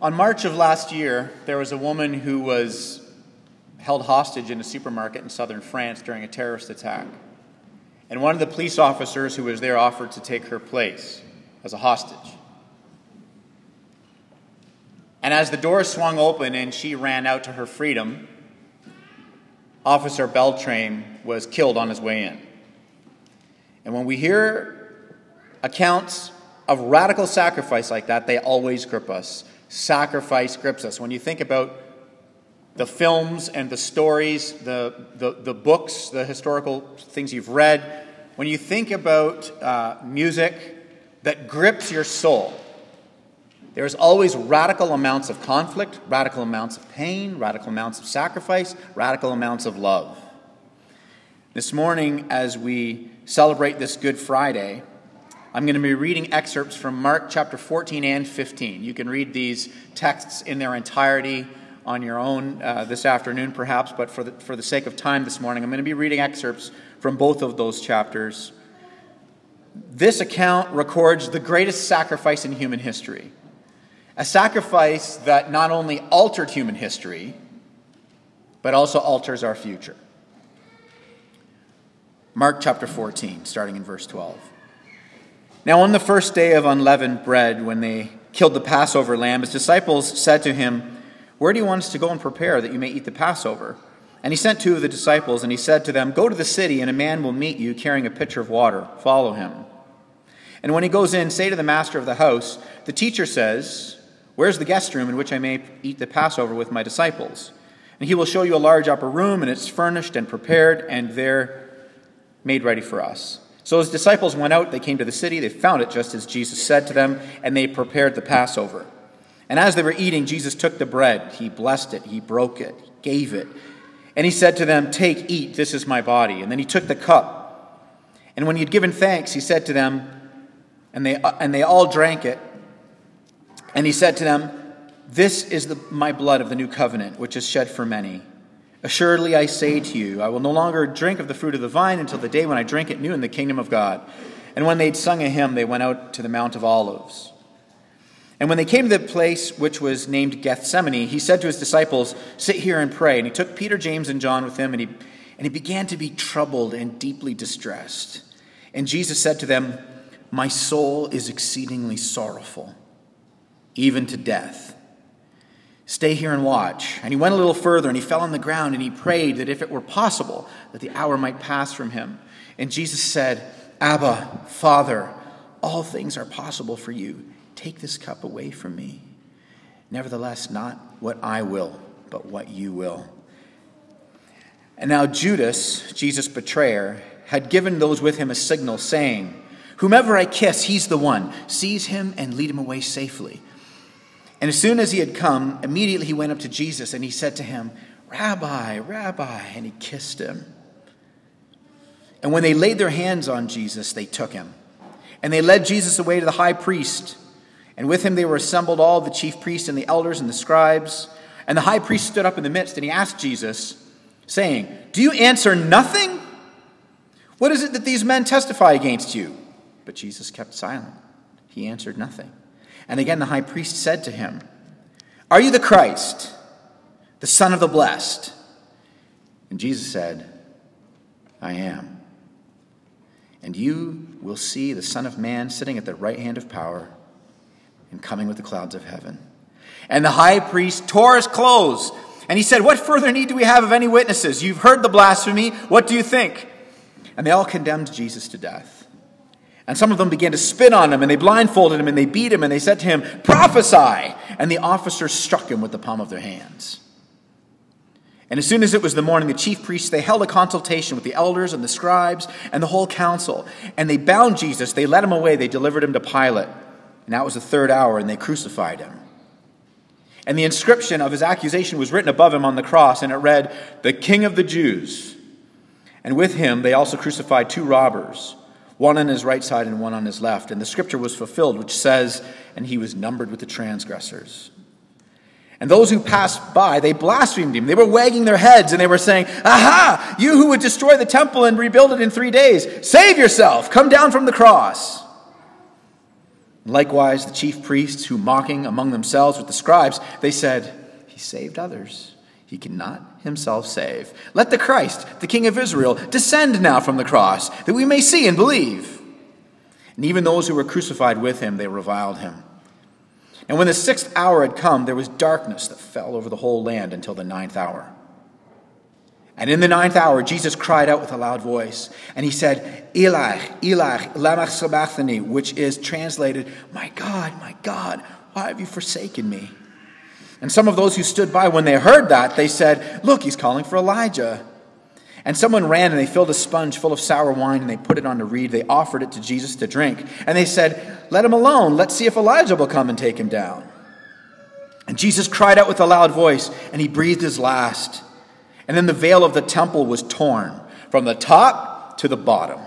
On March of last year, there was a woman who was held hostage in a supermarket in southern France during a terrorist attack. And one of the police officers who was there offered to take her place as a hostage. And as the door swung open and she ran out to her freedom, Officer Beltrame was killed on his way in. And when we hear accounts of radical sacrifice like that, they always grip us. Sacrifice grips us. When you think about the films and the stories, the, the, the books, the historical things you've read, when you think about uh, music that grips your soul, there's always radical amounts of conflict, radical amounts of pain, radical amounts of sacrifice, radical amounts of love. This morning, as we celebrate this Good Friday, I'm going to be reading excerpts from Mark chapter 14 and 15. You can read these texts in their entirety on your own uh, this afternoon, perhaps, but for the, for the sake of time this morning, I'm going to be reading excerpts from both of those chapters. This account records the greatest sacrifice in human history, a sacrifice that not only altered human history, but also alters our future. Mark chapter 14, starting in verse 12. Now, on the first day of unleavened bread, when they killed the Passover lamb, his disciples said to him, where do you want us to go and prepare that you may eat the Passover? And he sent two of the disciples, and he said to them, Go to the city, and a man will meet you carrying a pitcher of water. Follow him. And when he goes in, say to the master of the house, The teacher says, Where's the guest room in which I may eat the Passover with my disciples? And he will show you a large upper room, and it's furnished and prepared, and there made ready for us. So his disciples went out, they came to the city, they found it just as Jesus said to them, and they prepared the Passover. And as they were eating, Jesus took the bread, he blessed it, he broke it, he gave it. And he said to them, Take, eat, this is my body. And then he took the cup. And when he had given thanks, he said to them, and they, and they all drank it. And he said to them, This is the, my blood of the new covenant, which is shed for many. Assuredly, I say to you, I will no longer drink of the fruit of the vine until the day when I drink it new in the kingdom of God. And when they'd sung a hymn, they went out to the Mount of Olives. And when they came to the place which was named Gethsemane, he said to his disciples, Sit here and pray. And he took Peter, James, and John with him, and he, and he began to be troubled and deeply distressed. And Jesus said to them, My soul is exceedingly sorrowful, even to death. Stay here and watch. And he went a little further, and he fell on the ground, and he prayed that if it were possible, that the hour might pass from him. And Jesus said, Abba, Father, all things are possible for you. Take this cup away from me. Nevertheless, not what I will, but what you will. And now Judas, Jesus' betrayer, had given those with him a signal, saying, Whomever I kiss, he's the one. Seize him and lead him away safely. And as soon as he had come, immediately he went up to Jesus and he said to him, Rabbi, Rabbi, and he kissed him. And when they laid their hands on Jesus, they took him. And they led Jesus away to the high priest. And with him they were assembled all the chief priests and the elders and the scribes. And the high priest stood up in the midst and he asked Jesus, saying, Do you answer nothing? What is it that these men testify against you? But Jesus kept silent. He answered nothing. And again the high priest said to him, Are you the Christ, the Son of the Blessed? And Jesus said, I am. And you will see the Son of Man sitting at the right hand of power and coming with the clouds of heaven. And the high priest tore his clothes, and he said, What further need do we have of any witnesses? You've heard the blasphemy. What do you think? And they all condemned Jesus to death. And some of them began to spit on him, and they blindfolded him, and they beat him, and they said to him, Prophesy! And the officers struck him with the palm of their hands. And as soon as it was the morning, the chief priests, they held a consultation with the elders and the scribes and the whole council. And they bound Jesus, they led him away, they delivered him to Pilate. And that was the third hour, and they crucified him. And the inscription of his accusation was written above him on the cross, and it read, The King of the Jews. And with him they also crucified two robbers, one on his right side and one on his left. And the scripture was fulfilled, which says, And he was numbered with the transgressors. And those who passed by, they blasphemed him. They were wagging their heads and they were saying, Aha! You who would destroy the temple and rebuild it in three days, save yourself! Come down from the cross. Likewise, the chief priests, who mocking among themselves with the scribes, they said, He saved others. He cannot himself save. Let the Christ, the King of Israel, descend now from the cross, that we may see and believe. And even those who were crucified with him, they reviled him. And when the sixth hour had come, there was darkness that fell over the whole land until the ninth hour. And in the ninth hour, Jesus cried out with a loud voice, and he said, Eli, Eli, lama sabachthani, which is translated, My God, my God, why have you forsaken me? And some of those who stood by, when they heard that, they said, Look, he's calling for Elijah. And someone ran and they filled a sponge full of sour wine and they put it on a reed. They offered it to Jesus to drink. And they said, Let him alone. Let's see if Elijah will come and take him down. And Jesus cried out with a loud voice and he breathed his last. And then the veil of the temple was torn from the top to the bottom.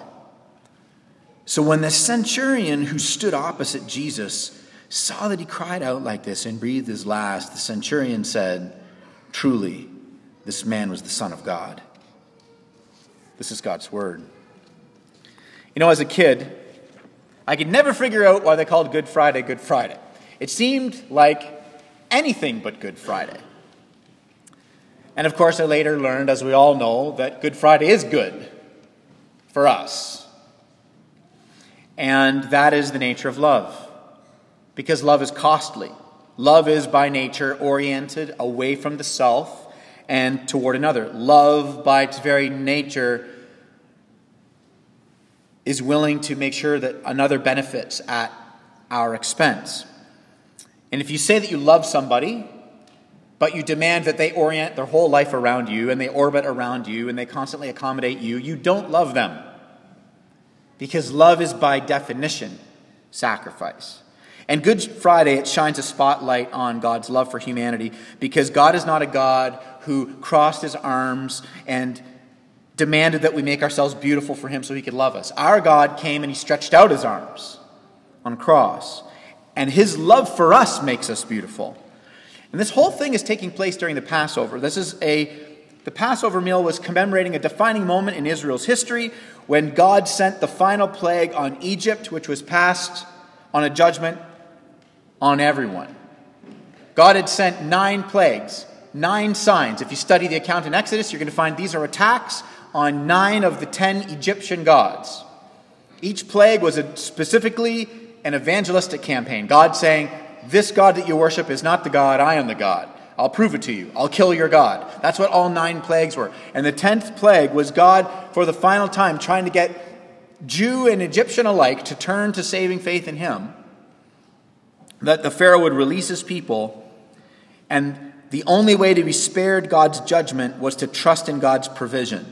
So when the centurion who stood opposite Jesus saw that he cried out like this and breathed his last, the centurion said, Truly, this man was the Son of God. This is God's word. You know, as a kid, I could never figure out why they called Good Friday Good Friday. It seemed like anything but Good Friday. And of course, I later learned, as we all know, that Good Friday is good for us. And that is the nature of love. Because love is costly. Love is by nature oriented away from the self and toward another. Love, by its very nature, is willing to make sure that another benefits at our expense. And if you say that you love somebody, but you demand that they orient their whole life around you and they orbit around you and they constantly accommodate you, you don't love them. Because love is by definition sacrifice. And Good Friday, it shines a spotlight on God's love for humanity because God is not a God who crossed his arms and demanded that we make ourselves beautiful for him so he could love us. Our God came and he stretched out his arms on a cross. And his love for us makes us beautiful. And this whole thing is taking place during the Passover. This is a the Passover meal was commemorating a defining moment in Israel's history when God sent the final plague on Egypt, which was passed on a judgment on everyone. God had sent nine plagues, nine signs. If you study the account in Exodus, you're going to find these are attacks on nine of the ten Egyptian gods. Each plague was a, specifically an evangelistic campaign. God saying, this God that you worship is not the God, I am the God. I'll prove it to you. I'll kill your God. That's what all nine plagues were. And the tenth plague was God, for the final time, trying to get Jew and Egyptian alike to turn to saving faith in Him. That the Pharaoh would release his people, and the only way to be spared God's judgment was to trust in God's provision.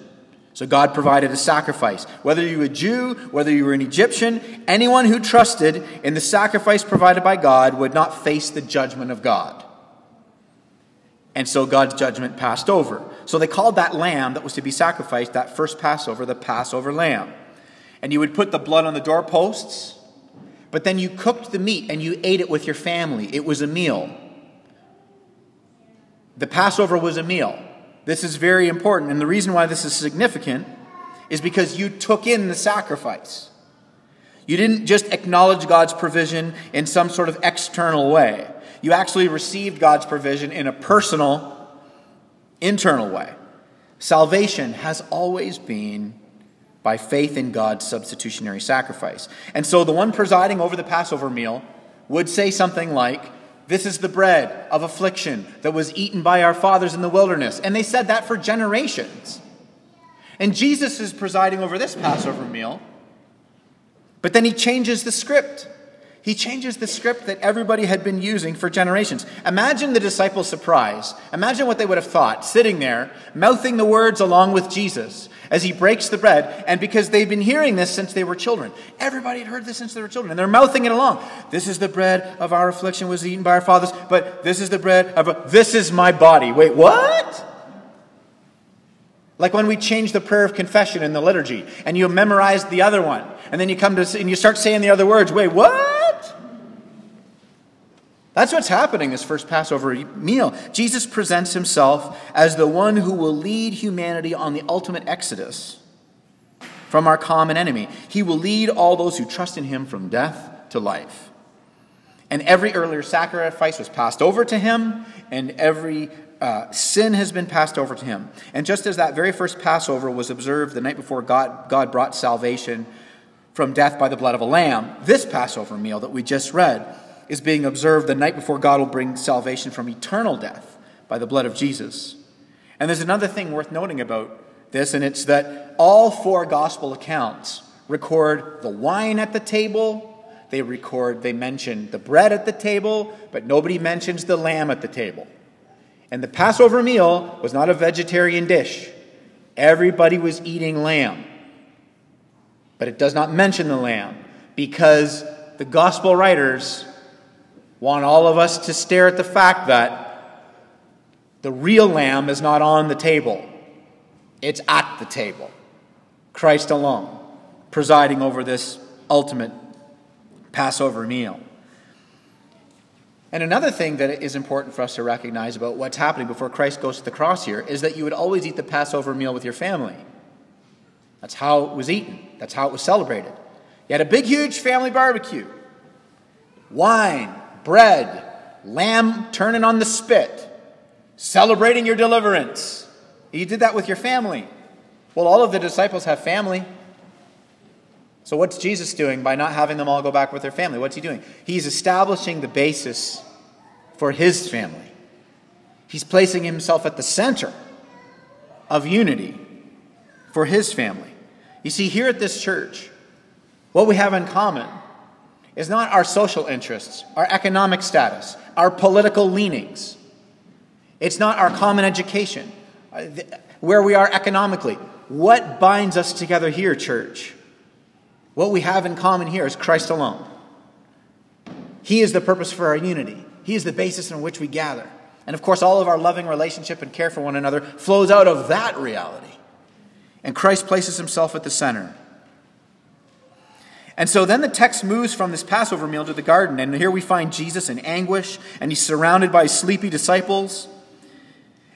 So God provided a sacrifice. Whether you were a Jew, whether you were an Egyptian, anyone who trusted in the sacrifice provided by God would not face the judgment of God. And so God's judgment passed over. So they called that lamb that was to be sacrificed, that first Passover, the Passover lamb. And you would put the blood on the doorposts, but then you cooked the meat and you ate it with your family. It was a meal. The Passover was a meal. This is very important. And the reason why this is significant is because you took in the sacrifice. You didn't just acknowledge God's provision in some sort of external way. You actually received God's provision in a personal, internal way. Salvation has always been by faith in God's substitutionary sacrifice. And so the one presiding over the Passover meal would say something like, this is the bread of affliction that was eaten by our fathers in the wilderness. And they said that for generations. And Jesus is presiding over this Passover meal. But then he changes the script. He changes the script that everybody had been using for generations. Imagine the disciples' surprise. Imagine what they would have thought, sitting there, mouthing the words along with Jesus as he breaks the bread. And because they've been hearing this since they were children, everybody had heard this since they were children, and they're mouthing it along. This is the bread of our affliction was eaten by our fathers, but this is the bread of, this is my body. Wait, what? Like when we change the prayer of confession in the liturgy, and you memorize the other one, and then you come to, and you start saying the other words. Wait, what? That's what's happening this first Passover meal. Jesus presents himself as the one who will lead humanity on the ultimate exodus from our common enemy. He will lead all those who trust in him from death to life. And every earlier sacrifice was passed over to him, and every uh, sin has been passed over to him. And just as that very first Passover was observed the night before God, God brought salvation from death by the blood of a lamb, this Passover meal that we just read is being observed the night before God will bring salvation from eternal death by the blood of Jesus. And there's another thing worth noting about this, and it's that all four gospel accounts record the wine at the table, they record, they mention the bread at the table, but nobody mentions the lamb at the table. And the Passover meal was not a vegetarian dish. Everybody was eating lamb. But it does not mention the lamb because the gospel writers want all of us to stare at the fact that the real lamb is not on the table, it's at the table. Christ alone, presiding over this ultimate Passover meal. And another thing that is important for us to recognize about what's happening before Christ goes to the cross here is that you would always eat the Passover meal with your family. That's how it was eaten, that's how it was celebrated. You had a big, huge family barbecue wine, bread, lamb turning on the spit, celebrating your deliverance. You did that with your family. Well, all of the disciples have family. So, what's Jesus doing by not having them all go back with their family? What's he doing? He's establishing the basis for his family. He's placing himself at the center of unity for his family. You see, here at this church, what we have in common is not our social interests, our economic status, our political leanings. It's not our common education, uh, where we are economically. What binds us together here, church? What we have in common here is Christ alone. He is the purpose for our unity. He is the basis on which we gather. And of course, all of our loving relationship and care for one another flows out of that reality. And Christ places himself at the center. And so then the text moves from this Passover meal to the garden, and here we find Jesus in anguish, and he's surrounded by sleepy disciples.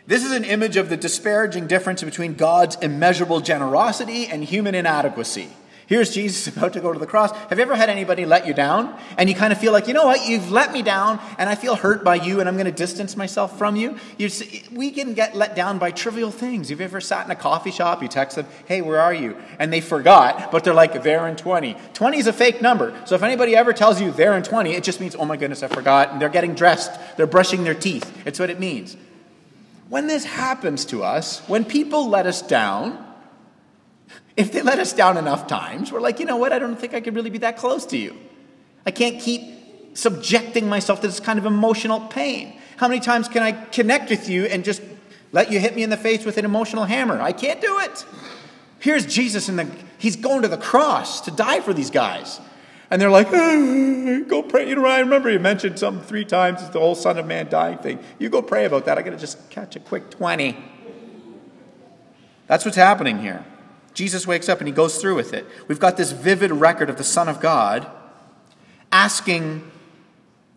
This is an image of the disparaging difference between God's immeasurable generosity and human inadequacy. Here's Jesus about to go to the cross. Have you ever had anybody let you down? And you kind of feel like, you know what, you've let me down, and I feel hurt by you, and I'm going to distance myself from you. you we can get let down by trivial things. You've you ever sat in a coffee shop, you text them, hey, where are you? And they forgot, but they're like, they're in 20. 20 is a fake number. So if anybody ever tells you they're in 20, it just means, oh my goodness, I forgot. And they're getting dressed, they're brushing their teeth. It's what it means. When this happens to us, when people let us down, if they let us down enough times, we're like, you know what? I don't think I could really be that close to you. I can't keep subjecting myself to this kind of emotional pain. How many times can I connect with you and just let you hit me in the face with an emotional hammer? I can't do it. Here's Jesus, and he's going to the cross to die for these guys. And they're like, oh, go pray. You know, I remember you mentioned something three times, it's the whole Son of Man dying thing. You go pray about that. I got to just catch a quick 20. That's what's happening here. Jesus wakes up and he goes through with it. We've got this vivid record of the Son of God asking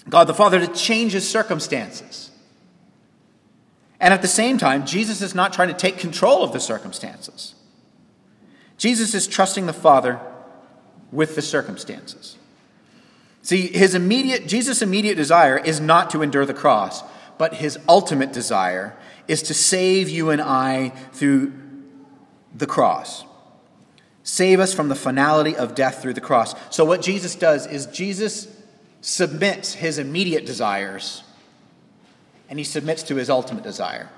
God the Father to change his circumstances. And at the same time, Jesus is not trying to take control of the circumstances. Jesus is trusting the Father with the circumstances. See, his immediate Jesus' immediate desire is not to endure the cross, but his ultimate desire is to save you and I through the cross save us from the finality of death through the cross. So, what Jesus does is Jesus submits his immediate desires and he submits to his ultimate desire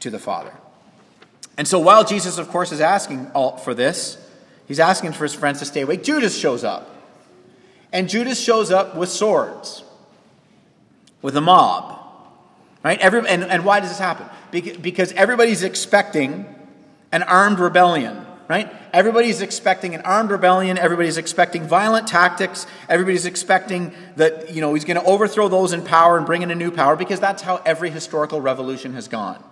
to the Father. And so, while Jesus, of course, is asking for this, he's asking for his friends to stay awake, Judas shows up. And Judas shows up with swords, with a mob. Right? Every, and, and why does this happen? Because everybody's expecting an armed rebellion right? Everybody's expecting an armed rebellion. Everybody's expecting violent tactics. Everybody's expecting that, you know, he's going to overthrow those in power and bring in a new power because that's how every historical revolution has gone.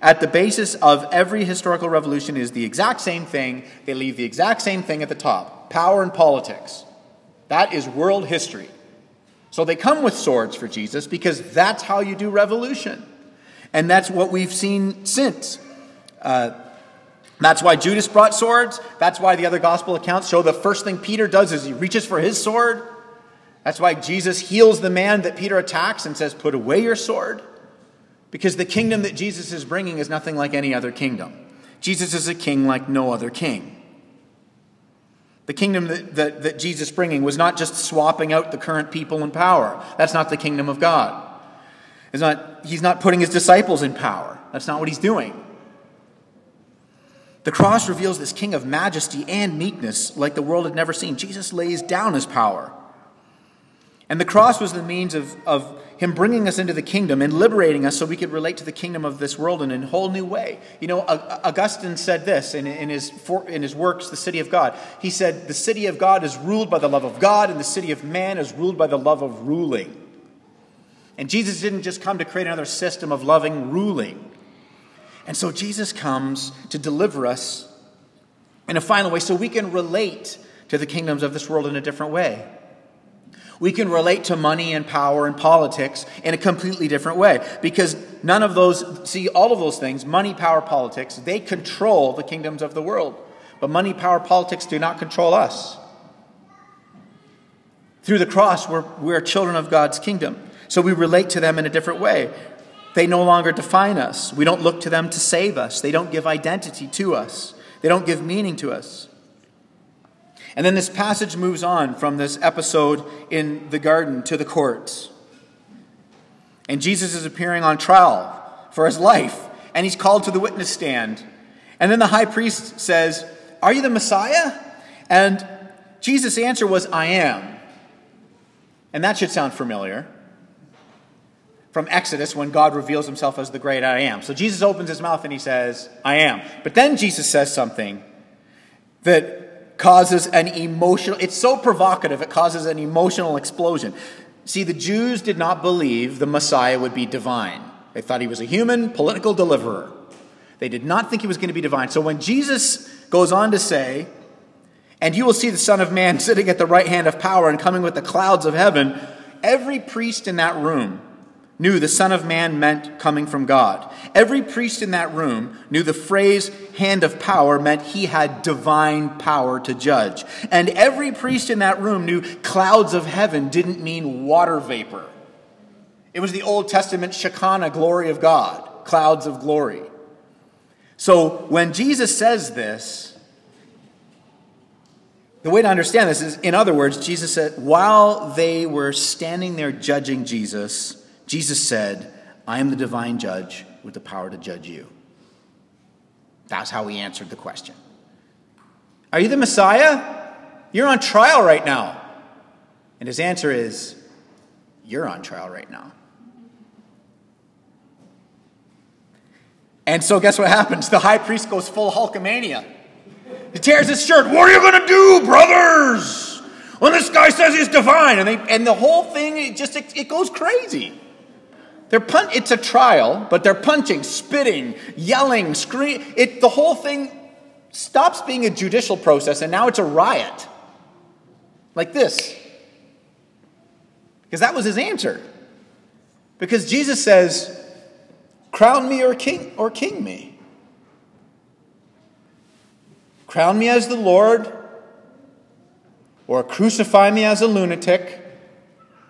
At the basis of every historical revolution is the exact same thing. They leave the exact same thing at the top power and politics. That is world history. So they come with swords for Jesus because that's how you do revolution. And that's what we've seen since. Uh, that's why Judas brought swords. That's why the other gospel accounts show the first thing Peter does is he reaches for his sword. That's why Jesus heals the man that Peter attacks and says, Put away your sword. Because the kingdom that Jesus is bringing is nothing like any other kingdom. Jesus is a king like no other king. The kingdom that, that, that Jesus is bringing was not just swapping out the current people in power. That's not the kingdom of God. It's not, he's not putting his disciples in power. That's not what he's doing. The cross reveals this king of majesty and meekness like the world had never seen. Jesus lays down his power. And the cross was the means of, of him bringing us into the kingdom and liberating us so we could relate to the kingdom of this world in a whole new way. You know, Augustine said this in, in, his, in his works, The City of God. He said, The city of God is ruled by the love of God, and the city of man is ruled by the love of ruling. And Jesus didn't just come to create another system of loving ruling. And so Jesus comes to deliver us in a final way so we can relate to the kingdoms of this world in a different way. We can relate to money and power and politics in a completely different way because none of those, see, all of those things, money, power, politics, they control the kingdoms of the world. But money, power, politics do not control us. Through the cross, we're, we're children of God's kingdom. So we relate to them in a different way. They no longer define us. We don't look to them to save us. They don't give identity to us, they don't give meaning to us. And then this passage moves on from this episode in the garden to the courts. And Jesus is appearing on trial for his life, and he's called to the witness stand. And then the high priest says, Are you the Messiah? And Jesus' answer was, I am. And that should sound familiar from Exodus when God reveals himself as the great I am. So Jesus opens his mouth and he says, I am. But then Jesus says something that causes an emotional, it's so provocative, it causes an emotional explosion. See, the Jews did not believe the Messiah would be divine. They thought he was a human political deliverer. They did not think he was going to be divine. So when Jesus goes on to say, and you will see the Son of Man sitting at the right hand of power and coming with the clouds of heaven, every priest in that room knew the Son of Man meant coming from God. Every priest in that room knew the phrase hand of power meant he had divine power to judge. And every priest in that room knew clouds of heaven didn't mean water vapor. It was the Old Testament Shekinah glory of God, clouds of glory. So when Jesus says this, the way to understand this is, in other words, Jesus said, while they were standing there judging Jesus, Jesus said, I am the divine judge with the power to judge you. That's how he answered the question. Are you the Messiah? You're on trial right now. And his answer is, You're on trial right now. And so, guess what happens? The high priest goes full Hulkamania. He tears his shirt. What are you going to do, brothers? When this guy says he's divine, and, they, and the whole thing it just it, it goes crazy. They're pun- it's a trial, but they're punching, spitting, yelling, screaming. It, the whole thing stops being a judicial process and now it's a riot. Like this. Because that was his answer. Because Jesus says, Crown me or king or king me. Crown me as the Lord or crucify me as a lunatic.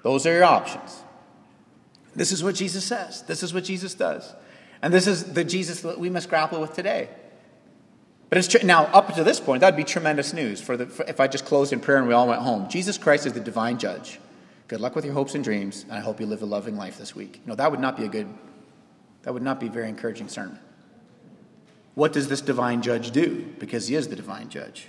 Those are your options. This is what Jesus says. This is what Jesus does. And this is the Jesus that we must grapple with today. But it's tr- now, up to this point, that'd be tremendous news for, the, for if I just closed in prayer and we all went home. Jesus Christ is the divine judge. Good luck with your hopes and dreams, and I hope you live a loving life this week. No, that would not be a good, that would not be a very encouraging sermon. What does this divine judge do? Because he is the divine judge.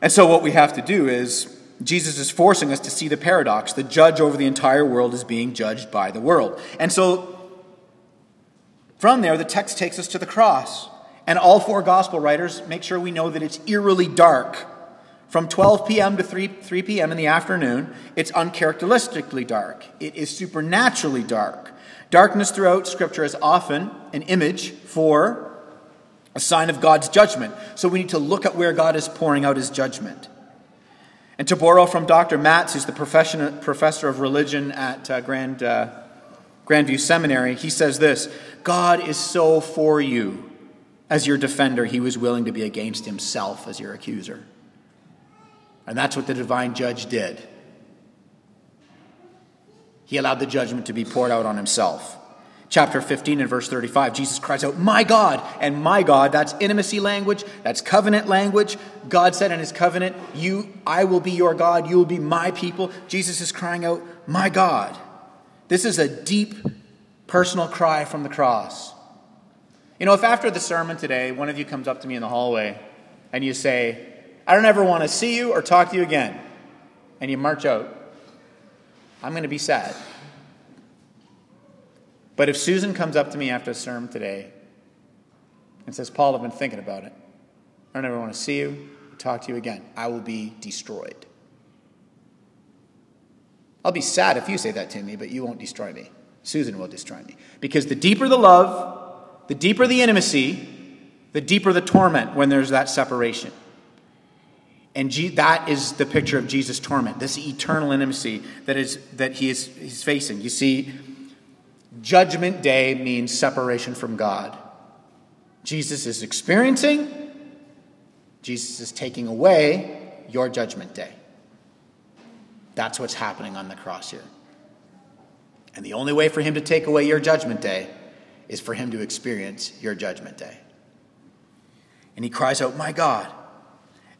And so, what we have to do is Jesus is forcing us to see the paradox. The judge over the entire world is being judged by the world. And so, from there, the text takes us to the cross. And all four gospel writers make sure we know that it's eerily dark. From 12 p.m. to 3, 3 p.m. in the afternoon, it's uncharacteristically dark. It is supernaturally dark. Darkness throughout Scripture is often an image for a sign of God's judgment. So we need to look at where God is pouring out his judgment. And to borrow from Dr. Matz, who's the professor of religion at uh, Grand, uh, Grandview Seminary, he says this God is so for you as your defender, he was willing to be against himself as your accuser. And that's what the divine judge did. He allowed the judgment to be poured out on himself. Chapter 15 and verse 35, Jesus cries out, My God, and my God, that's intimacy language, that's covenant language. God said in his covenant, You, I will be your God, you will be my people. Jesus is crying out, My God. This is a deep personal cry from the cross. You know, if after the sermon today, one of you comes up to me in the hallway and you say, I don't ever want to see you or talk to you again, and you march out, I'm going to be sad. But if Susan comes up to me after a sermon today and says, Paul, I've been thinking about it, I don't ever want to see you talk to you again, I will be destroyed. I'll be sad if you say that to me, but you won't destroy me. Susan will destroy me. Because the deeper the love, the deeper the intimacy, the deeper the torment when there's that separation. And G- that is the picture of Jesus' torment, this eternal intimacy that, is, that he is he's facing. You see, Judgment Day means separation from God. Jesus is experiencing, Jesus is taking away your judgment day. That's what's happening on the cross here. And the only way for him to take away your judgment day is for him to experience your judgment day. And he cries out, My God.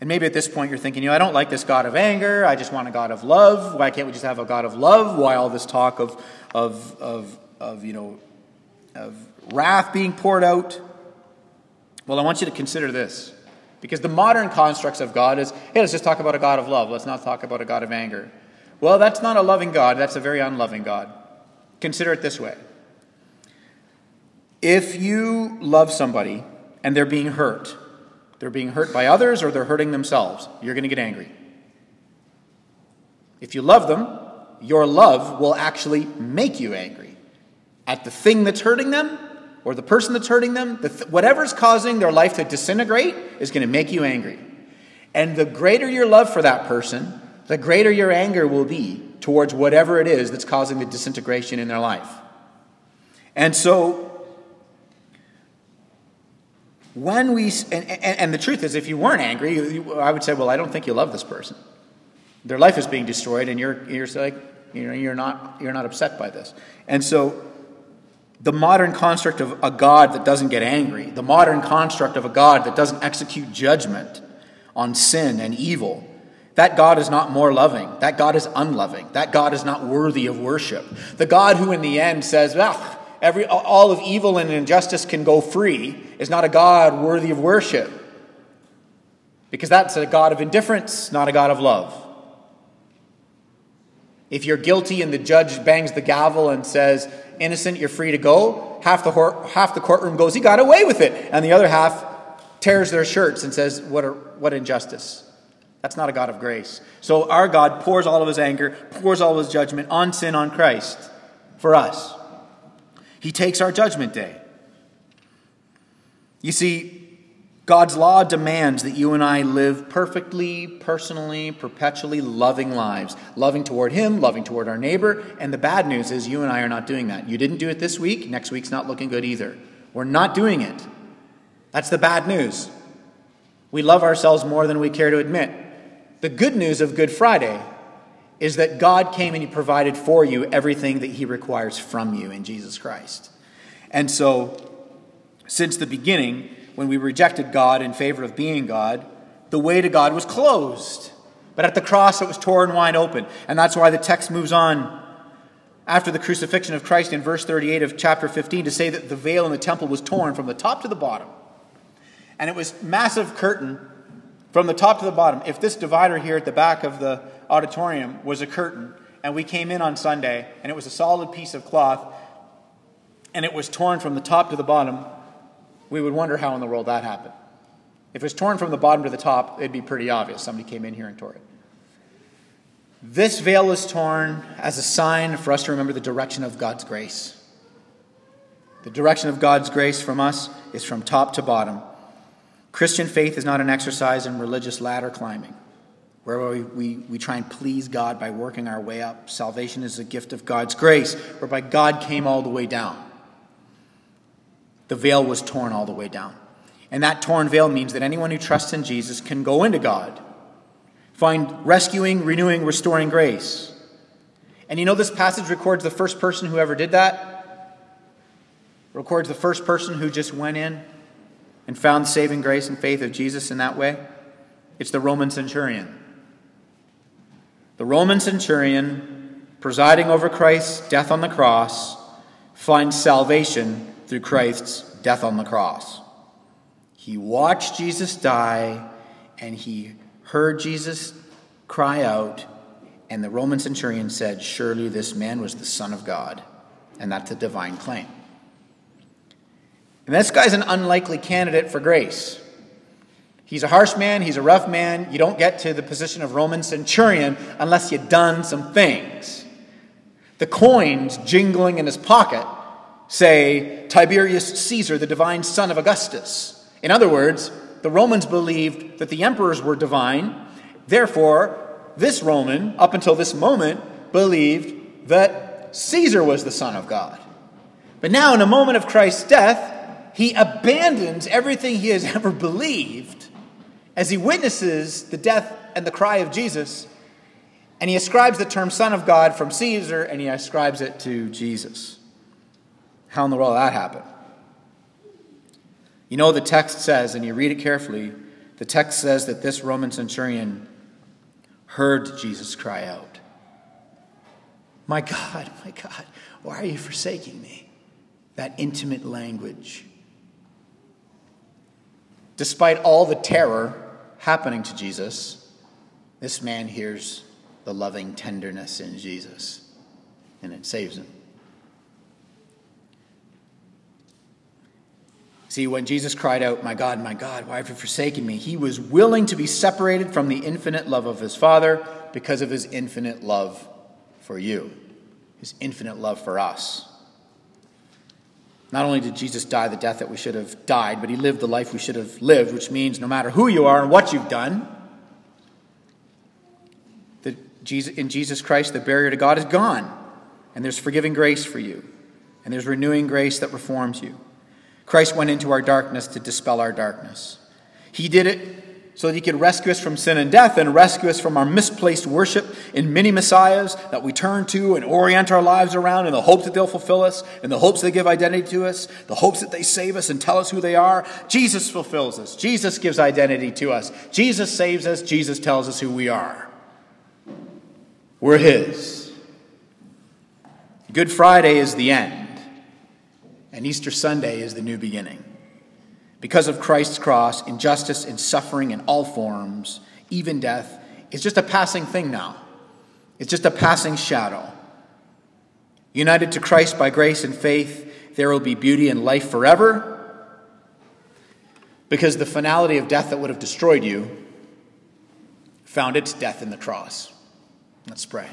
And maybe at this point you're thinking, you know, I don't like this God of anger. I just want a God of love. Why can't we just have a God of love? Why all this talk of, of, of, of you know, of wrath being poured out? Well, I want you to consider this. Because the modern constructs of God is, hey, let's just talk about a God of love. Let's not talk about a God of anger. Well, that's not a loving God. That's a very unloving God. Consider it this way if you love somebody and they're being hurt, they're being hurt by others or they're hurting themselves, you're going to get angry. If you love them, your love will actually make you angry at the thing that's hurting them or the person that's hurting them. The th- whatever's causing their life to disintegrate is going to make you angry. And the greater your love for that person, the greater your anger will be towards whatever it is that's causing the disintegration in their life. And so when we, and, and, and, the truth is, if you weren't angry, you, I would say, well, I don't think you love this person. Their life is being destroyed, and you're, you're like, you know, you're not, you're not upset by this. And so, the modern construct of a God that doesn't get angry, the modern construct of a God that doesn't execute judgment on sin and evil, that God is not more loving. That God is unloving. That God is not worthy of worship. The God who, in the end, says, well, every, all of evil and injustice can go free is not a God worthy of worship. Because that's a God of indifference, not a God of love. If you're guilty and the judge bangs the gavel and says, innocent, you're free to go, half the, half the courtroom goes, he got away with it. And the other half tears their shirts and says, what, a, what injustice. That's not a God of grace. So our God pours all of his anger, pours all of his judgment on sin on Christ for us. He takes our judgment day. You see, God's law demands that you and I live perfectly, personally, perpetually loving lives, loving toward Him, loving toward our neighbor. And the bad news is you and I are not doing that. You didn't do it this week, next week's not looking good either. We're not doing it. That's the bad news. We love ourselves more than we care to admit. The good news of Good Friday is that God came and He provided for you everything that He requires from you in Jesus Christ. And so, since the beginning, when we rejected God in favor of being God, the way to God was closed. But at the cross, it was torn wide open. And that's why the text moves on after the crucifixion of Christ in verse 38 of chapter 15 to say that the veil in the temple was torn from the top to the bottom. And it was massive curtain from the top to the bottom. If this divider here at the back of the auditorium was a curtain, and we came in on Sunday, and it was a solid piece of cloth, and it was torn from the top to the bottom, we would wonder how in the world that happened. If it was torn from the bottom to the top, it'd be pretty obvious. Somebody came in here and tore it. This veil is torn as a sign for us to remember the direction of God's grace. The direction of God's grace from us is from top to bottom. Christian faith is not an exercise in religious ladder climbing where we, we, we try and please God by working our way up. Salvation is a gift of God's grace, whereby God came all the way down. The veil was torn all the way down. And that torn veil means that anyone who trusts in Jesus can go into God, find rescuing, renewing, restoring grace. And you know, this passage records the first person who ever did that? Records the first person who just went in and found saving grace and faith of Jesus in that way. It's the Roman centurion. The Roman centurion, presiding over Christ's death on the cross, finds salvation through Christ's death on the cross. He watched Jesus die and he heard Jesus cry out, and the Roman centurion said, Surely this man was the Son of God. And that's a divine claim. And this guy's an unlikely candidate for grace. He's a harsh man, he's a rough man. You don't get to the position of Roman centurion unless you've done some things. The coins jingling in his pocket say Tiberius Caesar, the divine son of Augustus. In other words, the Romans believed that the emperors were divine. Therefore, this Roman, up until this moment, believed that Caesar was the Son of God. But now, in a moment of Christ's death, he abandons everything he has ever believed as he witnesses the death and the cry of Jesus, and he ascribes the term Son of God from Caesar and he ascribes it to Jesus. How in the world did that happen? You know, the text says, and you read it carefully, the text says that this Roman centurion heard Jesus cry out, My God, my God, why are you forsaking me? That intimate language. Despite all the terror happening to Jesus, this man hears the loving tenderness in Jesus, and it saves him. See, when Jesus cried out, My God, my God, why have you forsaken me? He was willing to be separated from the infinite love of his Father because of his infinite love for you, his infinite love for us. Not only did Jesus die the death that we should have died, but he lived the life we should have lived, which means no matter who you are and what you've done, in Jesus Christ, the barrier to God is gone, and there's forgiving grace for you, and there's renewing grace that reforms you. Christ went into our darkness to dispel our darkness. He did it so that he could rescue us from sin and death and rescue us from our misplaced worship in many messiahs that we turn to and orient our lives around in the hopes that they'll fulfill us, in the hopes they give identity to us, the hopes that they save us and tell us who they are. Jesus fulfills us. Jesus gives identity to us. Jesus saves us. Jesus tells us who we are. We're his. Good Friday is the end. And Easter Sunday is the new beginning. Because of Christ's cross, injustice and suffering in all forms, even death, is just a passing thing now. It's just a passing shadow. United to Christ by grace and faith, there will be beauty and life forever. Because the finality of death that would have destroyed you found its death in the cross. Let's pray.